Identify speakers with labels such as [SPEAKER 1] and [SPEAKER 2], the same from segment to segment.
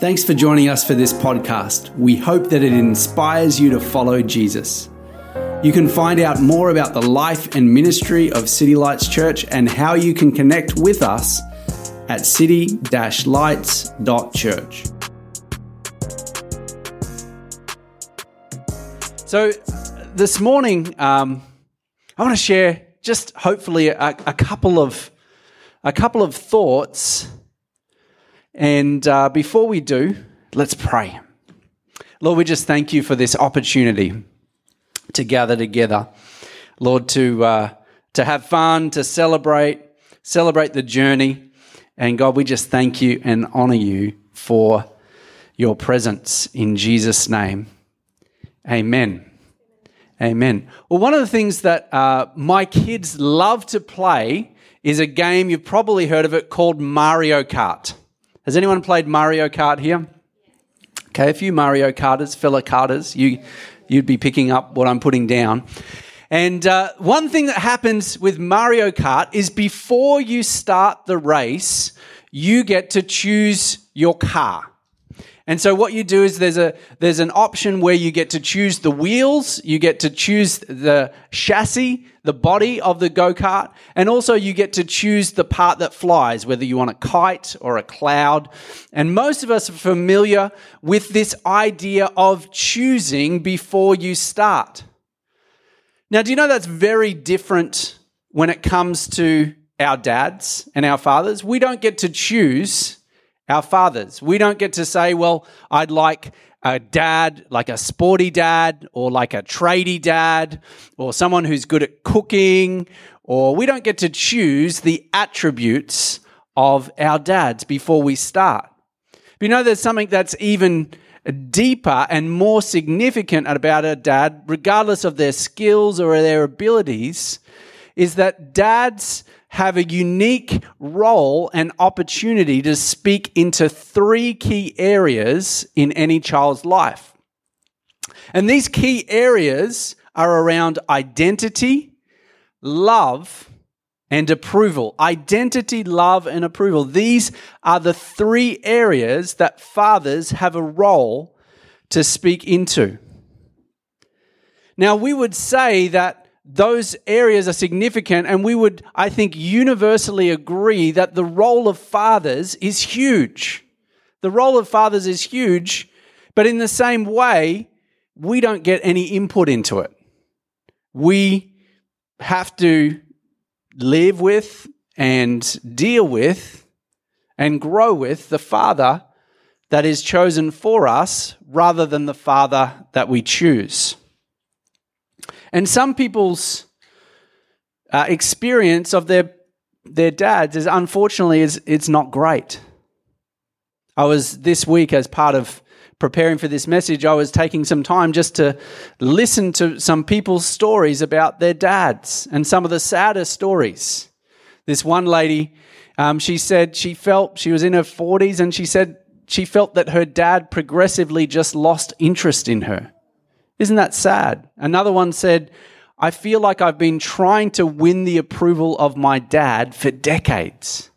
[SPEAKER 1] Thanks for joining us for this podcast. We hope that it inspires you to follow Jesus. You can find out more about the life and ministry of City Lights Church and how you can connect with us at city-lights.church. So, this morning, um, I want to share just hopefully a, a, couple of a couple of thoughts. And uh, before we do, let's pray. Lord, we just thank you for this opportunity to gather together. Lord, to uh, to have fun, to celebrate, celebrate the journey. And God, we just thank you and honor you for your presence in Jesus' name. Amen. Amen. Well, one of the things that uh, my kids love to play is a game, you've probably heard of it, called Mario Kart. Has anyone played Mario Kart here? Okay, a few Mario Karters, fellow Karters, you, you'd be picking up what I'm putting down. And uh, one thing that happens with Mario Kart is before you start the race, you get to choose your car. And so what you do is there's a there's an option where you get to choose the wheels, you get to choose the chassis, the body of the go-kart, and also you get to choose the part that flies, whether you want a kite or a cloud. And most of us are familiar with this idea of choosing before you start. Now, do you know that's very different when it comes to our dads and our fathers? We don't get to choose our fathers. We don't get to say, well, I'd like a dad, like a sporty dad, or like a tradie dad, or someone who's good at cooking, or we don't get to choose the attributes of our dads before we start. But you know, there's something that's even deeper and more significant about a dad, regardless of their skills or their abilities, is that dads have a unique role and opportunity to speak into three key areas in any child's life. And these key areas are around identity, love, and approval. Identity, love, and approval. These are the three areas that fathers have a role to speak into. Now, we would say that those areas are significant, and we would, I think, universally agree that the role of fathers is huge. The role of fathers is huge, but in the same way, we don't get any input into it. We have to live with and deal with and grow with the father that is chosen for us rather than the father that we choose. And some people's uh, experience of their their dads is unfortunately is it's not great. I was this week as part of preparing for this message, I was taking some time just to listen to some people's stories about their dads and some of the saddest stories. This one lady, um, she said she felt she was in her 40s and she said she felt that her dad progressively just lost interest in her. Isn't that sad? Another one said, I feel like I've been trying to win the approval of my dad for decades.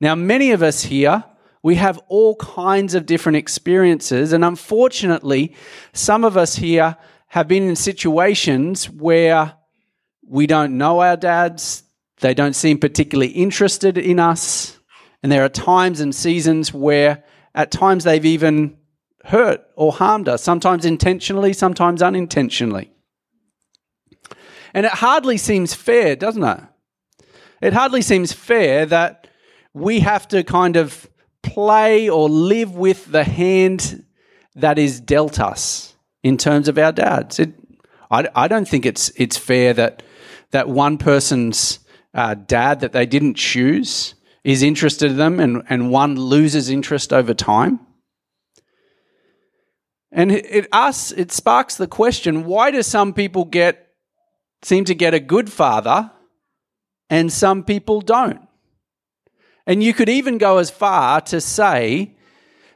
[SPEAKER 1] Now, many of us here, we have all kinds of different experiences, and unfortunately, some of us here have been in situations where we don't know our dads, they don't seem particularly interested in us, and there are times and seasons where at times they've even hurt or harmed us, sometimes intentionally, sometimes unintentionally. And it hardly seems fair, doesn't it? It hardly seems fair that we have to kind of play or live with the hand that is dealt us in terms of our dads. It, I, I don't think it's it's fair that that one person's uh, dad that they didn't choose is interested in them and, and one loses interest over time. And it, asks, it sparks the question: Why do some people get seem to get a good father, and some people don't? And you could even go as far to say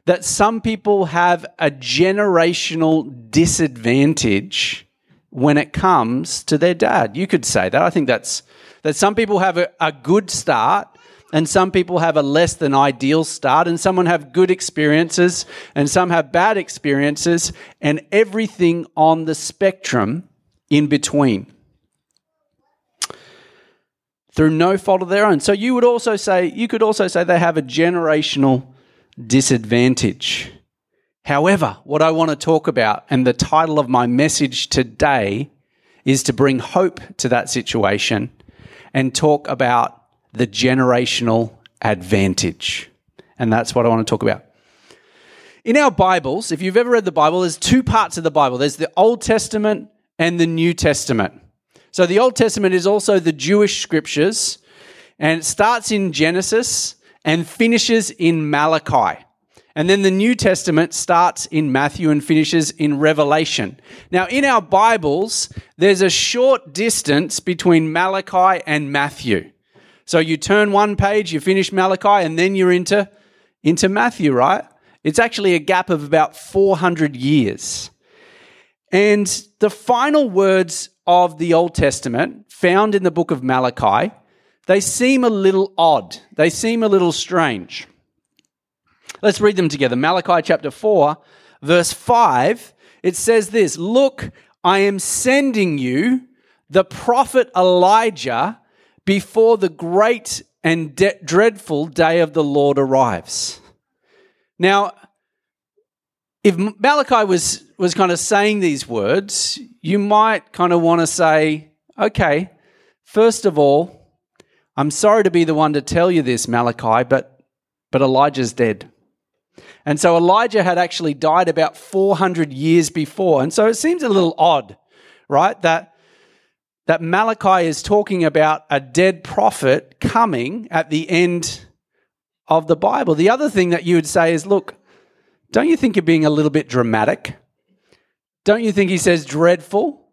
[SPEAKER 1] that some people have a generational disadvantage when it comes to their dad. You could say that. I think that's That some people have a, a good start and some people have a less than ideal start, and some have good experiences, and some have bad experiences, and everything on the spectrum in between. Through no fault of their own. So you would also say, you could also say they have a generational disadvantage. However, what I want to talk about, and the title of my message today, is to bring hope to that situation and talk about the generational advantage. And that's what I want to talk about. In our Bibles, if you've ever read the Bible, there's two parts of the Bible there's the Old Testament and the New Testament. So the Old Testament is also the Jewish scriptures, and it starts in Genesis and finishes in Malachi. And then the New Testament starts in Matthew and finishes in Revelation. Now, in our Bibles, there's a short distance between Malachi and Matthew. So you turn one page, you finish Malachi, and then you're into, into Matthew, right? It's actually a gap of about 400 years. And the final words of the Old Testament, found in the book of Malachi, they seem a little odd. They seem a little strange. Let's read them together. Malachi chapter 4, verse 5, it says this Look, I am sending you the prophet Elijah before the great and de- dreadful day of the Lord arrives. Now, if Malachi was, was kind of saying these words, you might kind of want to say, okay, first of all, I'm sorry to be the one to tell you this, Malachi, but, but Elijah's dead. And so Elijah had actually died about 400 years before. And so it seems a little odd, right? That, that Malachi is talking about a dead prophet coming at the end of the Bible. The other thing that you would say is look, don't you think you're being a little bit dramatic? Don't you think he says dreadful?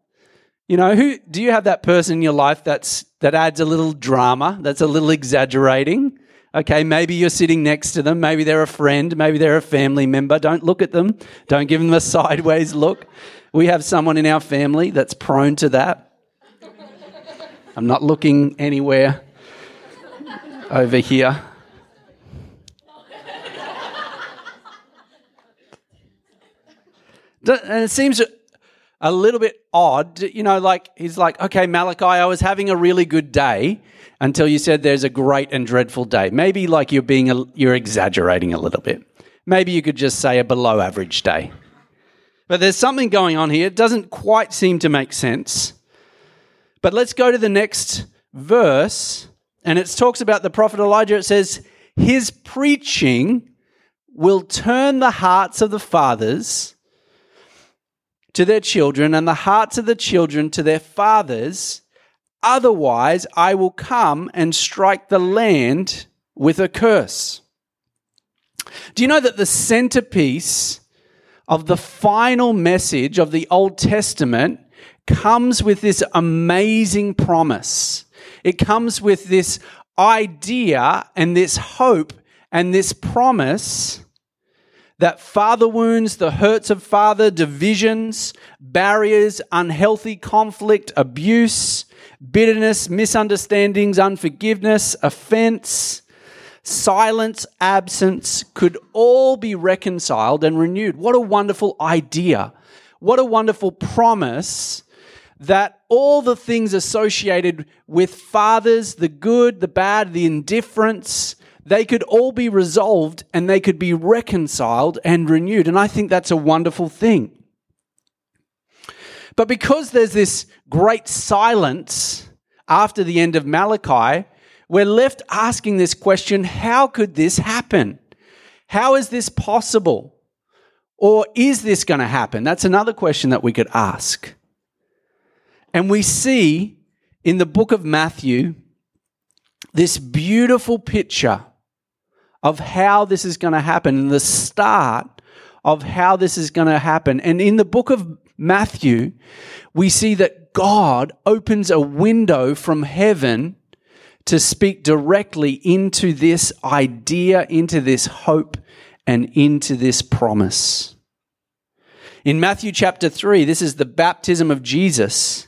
[SPEAKER 1] You know, who do you have that person in your life that's that adds a little drama, that's a little exaggerating? Okay, maybe you're sitting next to them. Maybe they're a friend. Maybe they're a family member. Don't look at them. Don't give them a sideways look. We have someone in our family that's prone to that. I'm not looking anywhere over here. And it seems a little bit odd, you know, like he's like, okay, Malachi, I was having a really good day until you said there's a great and dreadful day. Maybe like you're being a, you're exaggerating a little bit. Maybe you could just say a below average day. But there's something going on here. It doesn't quite seem to make sense. But let's go to the next verse, and it talks about the prophet Elijah. It says, His preaching will turn the hearts of the fathers to their children, and the hearts of the children to their fathers Otherwise, I will come and strike the land with a curse. Do you know that the centerpiece of the final message of the Old Testament comes with this amazing promise? It comes with this idea and this hope and this promise that father wounds, the hurts of father, divisions, barriers, unhealthy conflict, abuse, bitterness, misunderstandings, unforgiveness, offense, silence, absence could all be reconciled and renewed. What a wonderful idea. What a wonderful promise that all the things associated with fathers, the good, the bad, the indifference, they could all be resolved and they could be reconciled and renewed. And I think that's a wonderful thing. But because there's this great silence after the end of Malachi, we're left asking this question how could this happen? How is this possible? Or is this going to happen? That's another question that we could ask. And we see in the book of Matthew this beautiful picture of how this is going to happen and the start of how this is going to happen. And in the book of Matthew, we see that God opens a window from heaven to speak directly into this idea, into this hope, and into this promise. In Matthew chapter 3, this is the baptism of Jesus.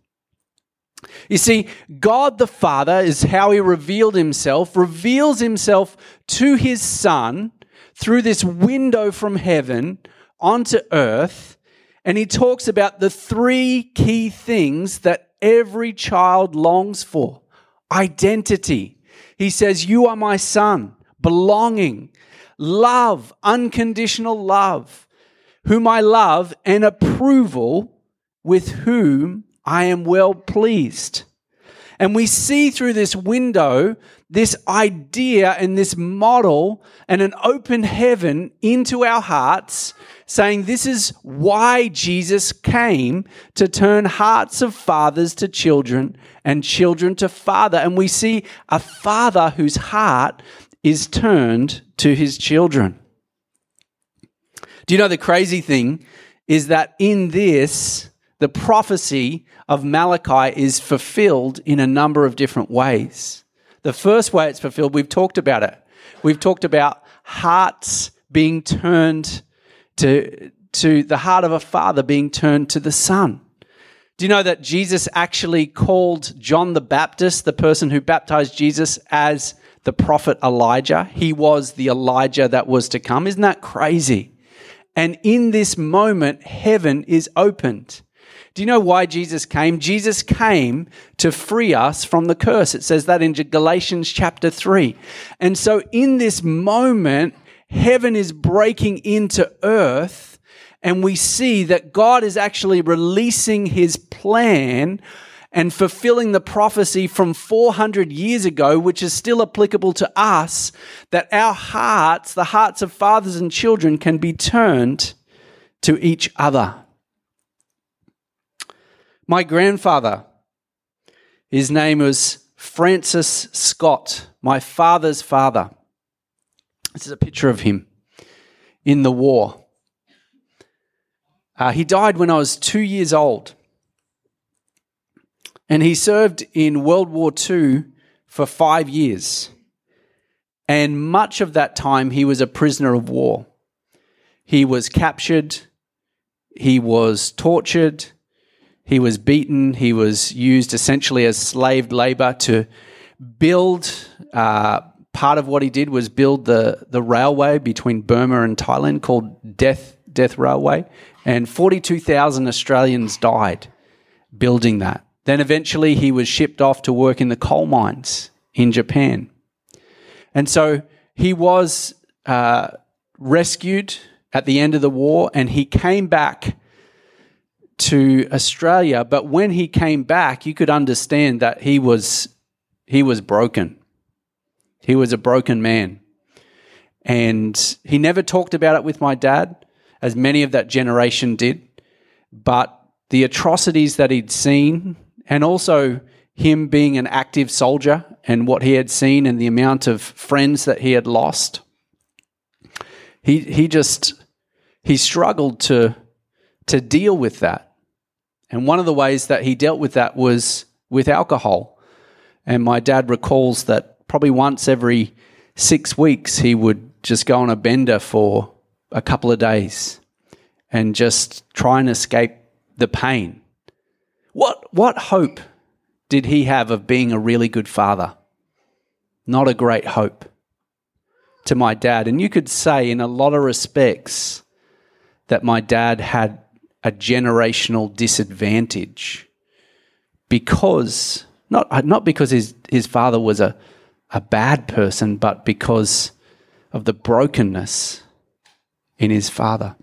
[SPEAKER 1] You see, God the Father is how he revealed himself, reveals himself to his Son through this window from heaven onto earth. And he talks about the three key things that every child longs for identity. He says, You are my son, belonging, love, unconditional love, whom I love, and approval with whom I am well pleased. And we see through this window this idea and this model and an open heaven into our hearts, saying this is why Jesus came to turn hearts of fathers to children and children to father. And we see a father whose heart is turned to his children. Do you know the crazy thing is that in this, the prophecy of Malachi is fulfilled in a number of different ways. The first way it's fulfilled, we've talked about it. We've talked about hearts being turned to, to the heart of a father being turned to the son. Do you know that Jesus actually called John the Baptist, the person who baptized Jesus, as the prophet Elijah? He was the Elijah that was to come. Isn't that crazy? And in this moment, heaven is opened. Do you know why Jesus came? Jesus came to free us from the curse. It says that in Galatians chapter 3. And so in this moment, heaven is breaking into earth, and we see that God is actually releasing his plan and fulfilling the prophecy from 400 years ago, which is still applicable to us, that our hearts, the hearts of fathers and children, can be turned to each other. My grandfather, his name was Francis Scott, my father's father. This is a picture of him in the war. Uh, he died when I was two years old. And he served in World War II for five years. And much of that time, he was a prisoner of war. He was captured, he was tortured, he was beaten. He was used essentially as slave labor to build. Uh, part of what he did was build the, the railway between Burma and Thailand called Death, Death Railway. And 42,000 Australians died building that. Then eventually he was shipped off to work in the coal mines in Japan. And so he was uh, rescued at the end of the war and he came back to Australia, but when he came back, you could understand that he was he was broken. He was a broken man. And he never talked about it with my dad, as many of that generation did. But the atrocities that he'd seen, and also him being an active soldier and what he had seen and the amount of friends that he had lost, he, he just he struggled to to deal with that. And one of the ways that he dealt with that was with alcohol. And my dad recalls that probably once every six weeks he would just go on a bender for a couple of days and just try and escape the pain. What, what hope did he have of being a really good father? Not a great hope to my dad. And you could say, in a lot of respects, that my dad had a generational disadvantage because not not because his his father was a a bad person, but because of the brokenness in his father.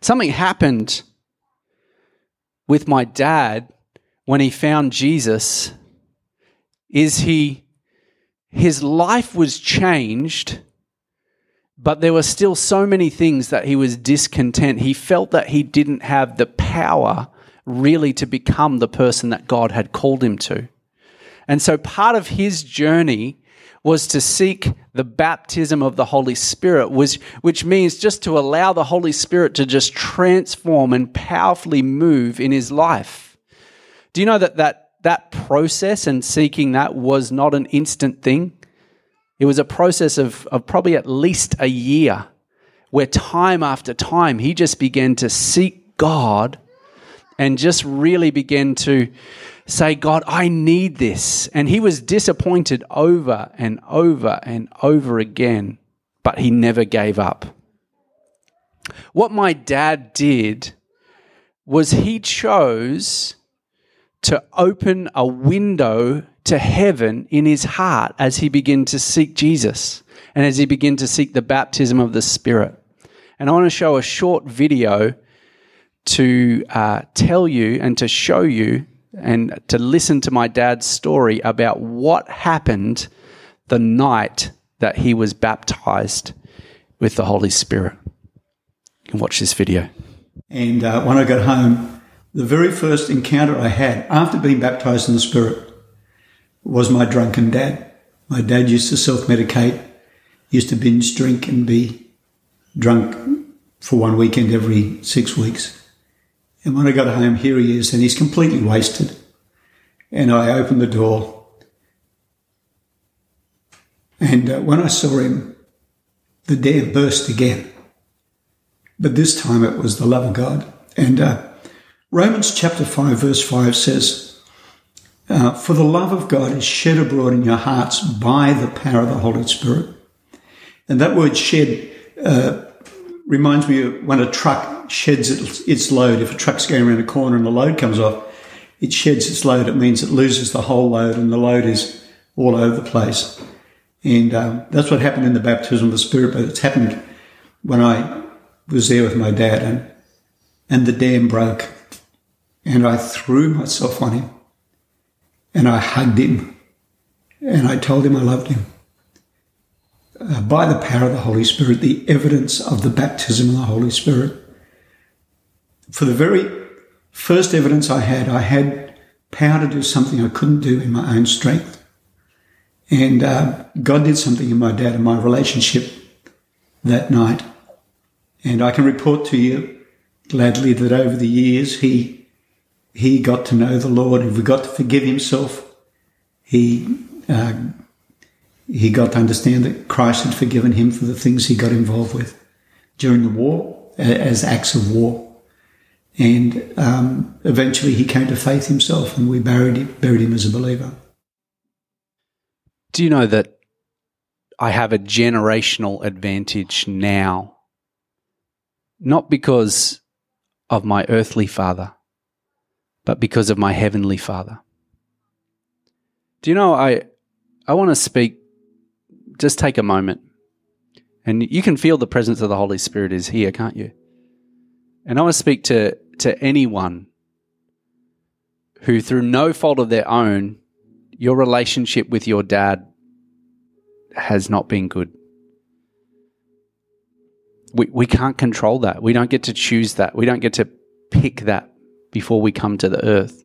[SPEAKER 1] Something happened with my dad when he found Jesus is he his life was changed but there were still so many things that he was discontent. He felt that he didn't have the power really to become the person that God had called him to. And so part of his journey was to seek the baptism of the Holy Spirit, which, which means just to allow the Holy Spirit to just transform and powerfully move in his life. Do you know that that, that process and seeking that was not an instant thing? It was a process of, of probably at least a year where time after time he just began to seek God and just really began to say, God, I need this. And he was disappointed over and over and over again, but he never gave up. What my dad did was he chose to open a window to heaven in his heart as he began to seek Jesus and as he began to seek the baptism of the Spirit. And I want to show a short video to uh, tell you and to show you and to listen to my dad's story about what happened the night that he was baptized with the Holy Spirit. You can watch this video.
[SPEAKER 2] And uh, when I got home, the very first encounter I had after being baptized in the Spirit was my drunken dad. My dad used to self medicate, used to binge drink and be drunk for one weekend every six weeks. And when I got home, here he is, and he's completely wasted. And I opened the door. And uh, when I saw him, the dam burst again. But this time it was the love of God. And uh, Romans chapter 5, verse 5 says, uh, For the love of God is shed abroad in your hearts by the power of the Holy Spirit. And that word shed uh, reminds me of when a truck sheds its, its load. If a truck's going around a corner and the load comes off, it sheds its load. It means it loses the whole load and the load is all over the place. And um, that's what happened in the baptism of the Spirit, but it's happened when I was there with my dad and, and the dam broke. And I threw myself on him and I hugged him and I told him I loved him. Uh, by the power of the Holy Spirit, the evidence of the baptism of the Holy Spirit for the very first evidence I had, I had power to do something I couldn't do in my own strength. And uh, God did something in my dad and my relationship that night. And I can report to you gladly that over the years he he got to know the Lord. He got to forgive himself. He uh, he got to understand that Christ had forgiven him for the things he got involved with during the war as acts of war. And um, eventually he came to faith himself and we buried him, buried him as a believer.
[SPEAKER 1] Do you know that I have a generational advantage now? Not because of my earthly father, but because of my heavenly father. Do you know, I, I want to speak, just take a moment. And you can feel the presence of the Holy Spirit is here, can't you? And I want to speak to to anyone who, through no fault of their own, your relationship with your dad has not been good. We, we can't control that. We don't get to choose that. We don't get to pick that before we come to the earth.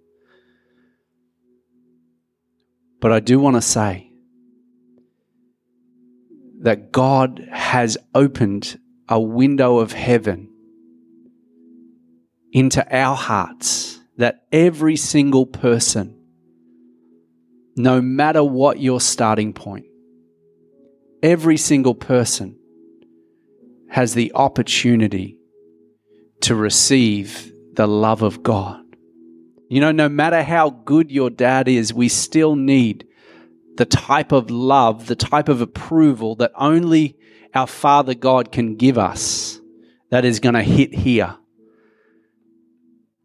[SPEAKER 1] But I do want to say that God has opened a window of heaven into our hearts that every single person, no matter what your starting point, every single person has the opportunity to receive the love of God. You know, no matter how good your dad is, we still need the type of love, the type of approval that only our Father God can give us that is going to hit here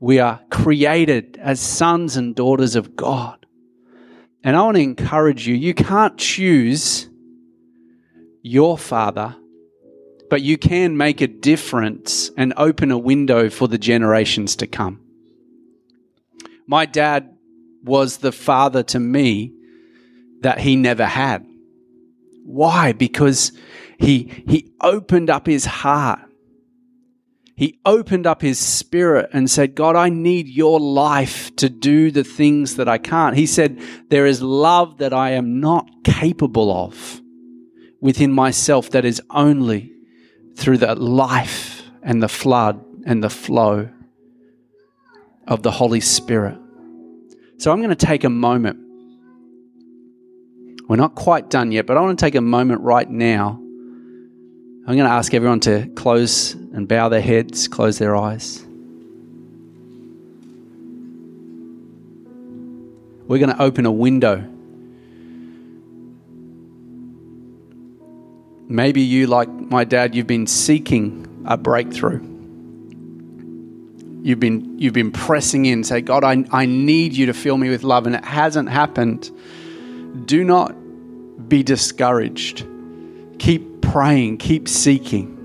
[SPEAKER 1] we are created as sons and daughters of God. And I want to encourage you you can't choose your father, but you can make a difference and open a window for the generations to come. My dad was the father to me that he never had. Why? Because he, he opened up his heart he opened up his spirit and said, God, I need your life to do the things that I can't. He said, There is love that I am not capable of within myself that is only through the life and the flood and the flow of the Holy Spirit. So I'm going to take a moment. We're not quite done yet, but I want to take a moment right now I'm going to ask everyone to close and bow their heads, close their eyes. We're going to open a window. Maybe you, like my dad, you've been seeking a breakthrough. You've been, you've been pressing in, say, God, I, I need you to fill me with love, and it hasn't happened. Do not be discouraged. Keep praying, keep seeking.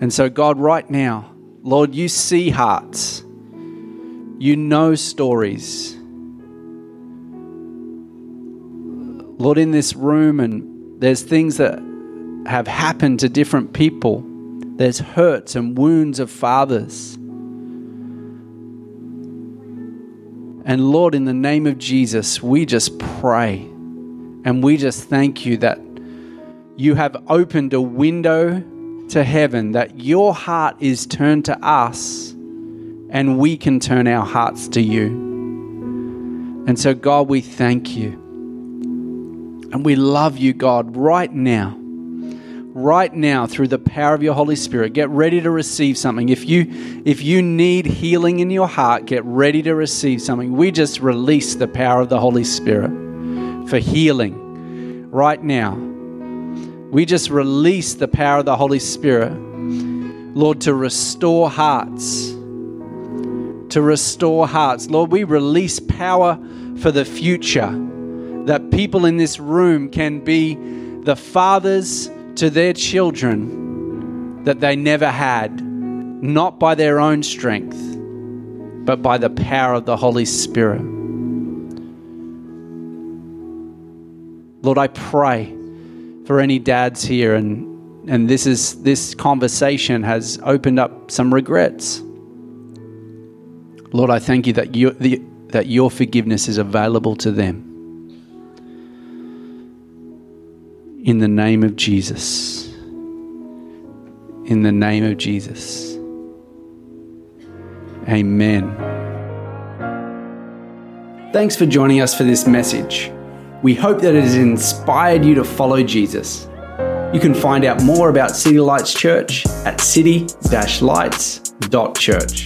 [SPEAKER 1] And so, God, right now, Lord, you see hearts, you know stories. Lord, in this room, and there's things that have happened to different people. There's hurts and wounds of fathers. And Lord, in the name of Jesus, we just pray and we just thank you that you have opened a window to heaven that your heart is turned to us and we can turn our hearts to you. And so, God, we thank you. And we love you, God, right now. Right now, through the power of your Holy Spirit, get ready to receive something. If you if you need healing in your heart, get ready to receive something. We just release the power of the Holy Spirit for healing right now we just release the power of the Holy Spirit, Lord, to restore hearts. To restore hearts. Lord, we release power for the future that people in this room can be the fathers to their children that they never had, not by their own strength, but by the power of the Holy Spirit. Lord, I pray for any dads here and and this is this conversation has opened up some regrets. Lord, I thank you that you the, that your forgiveness is available to them. In the name of Jesus. In the name of Jesus. Amen. Thanks for joining us for this message. We hope that it has inspired you to follow Jesus. You can find out more about City Lights Church at city-lights.church.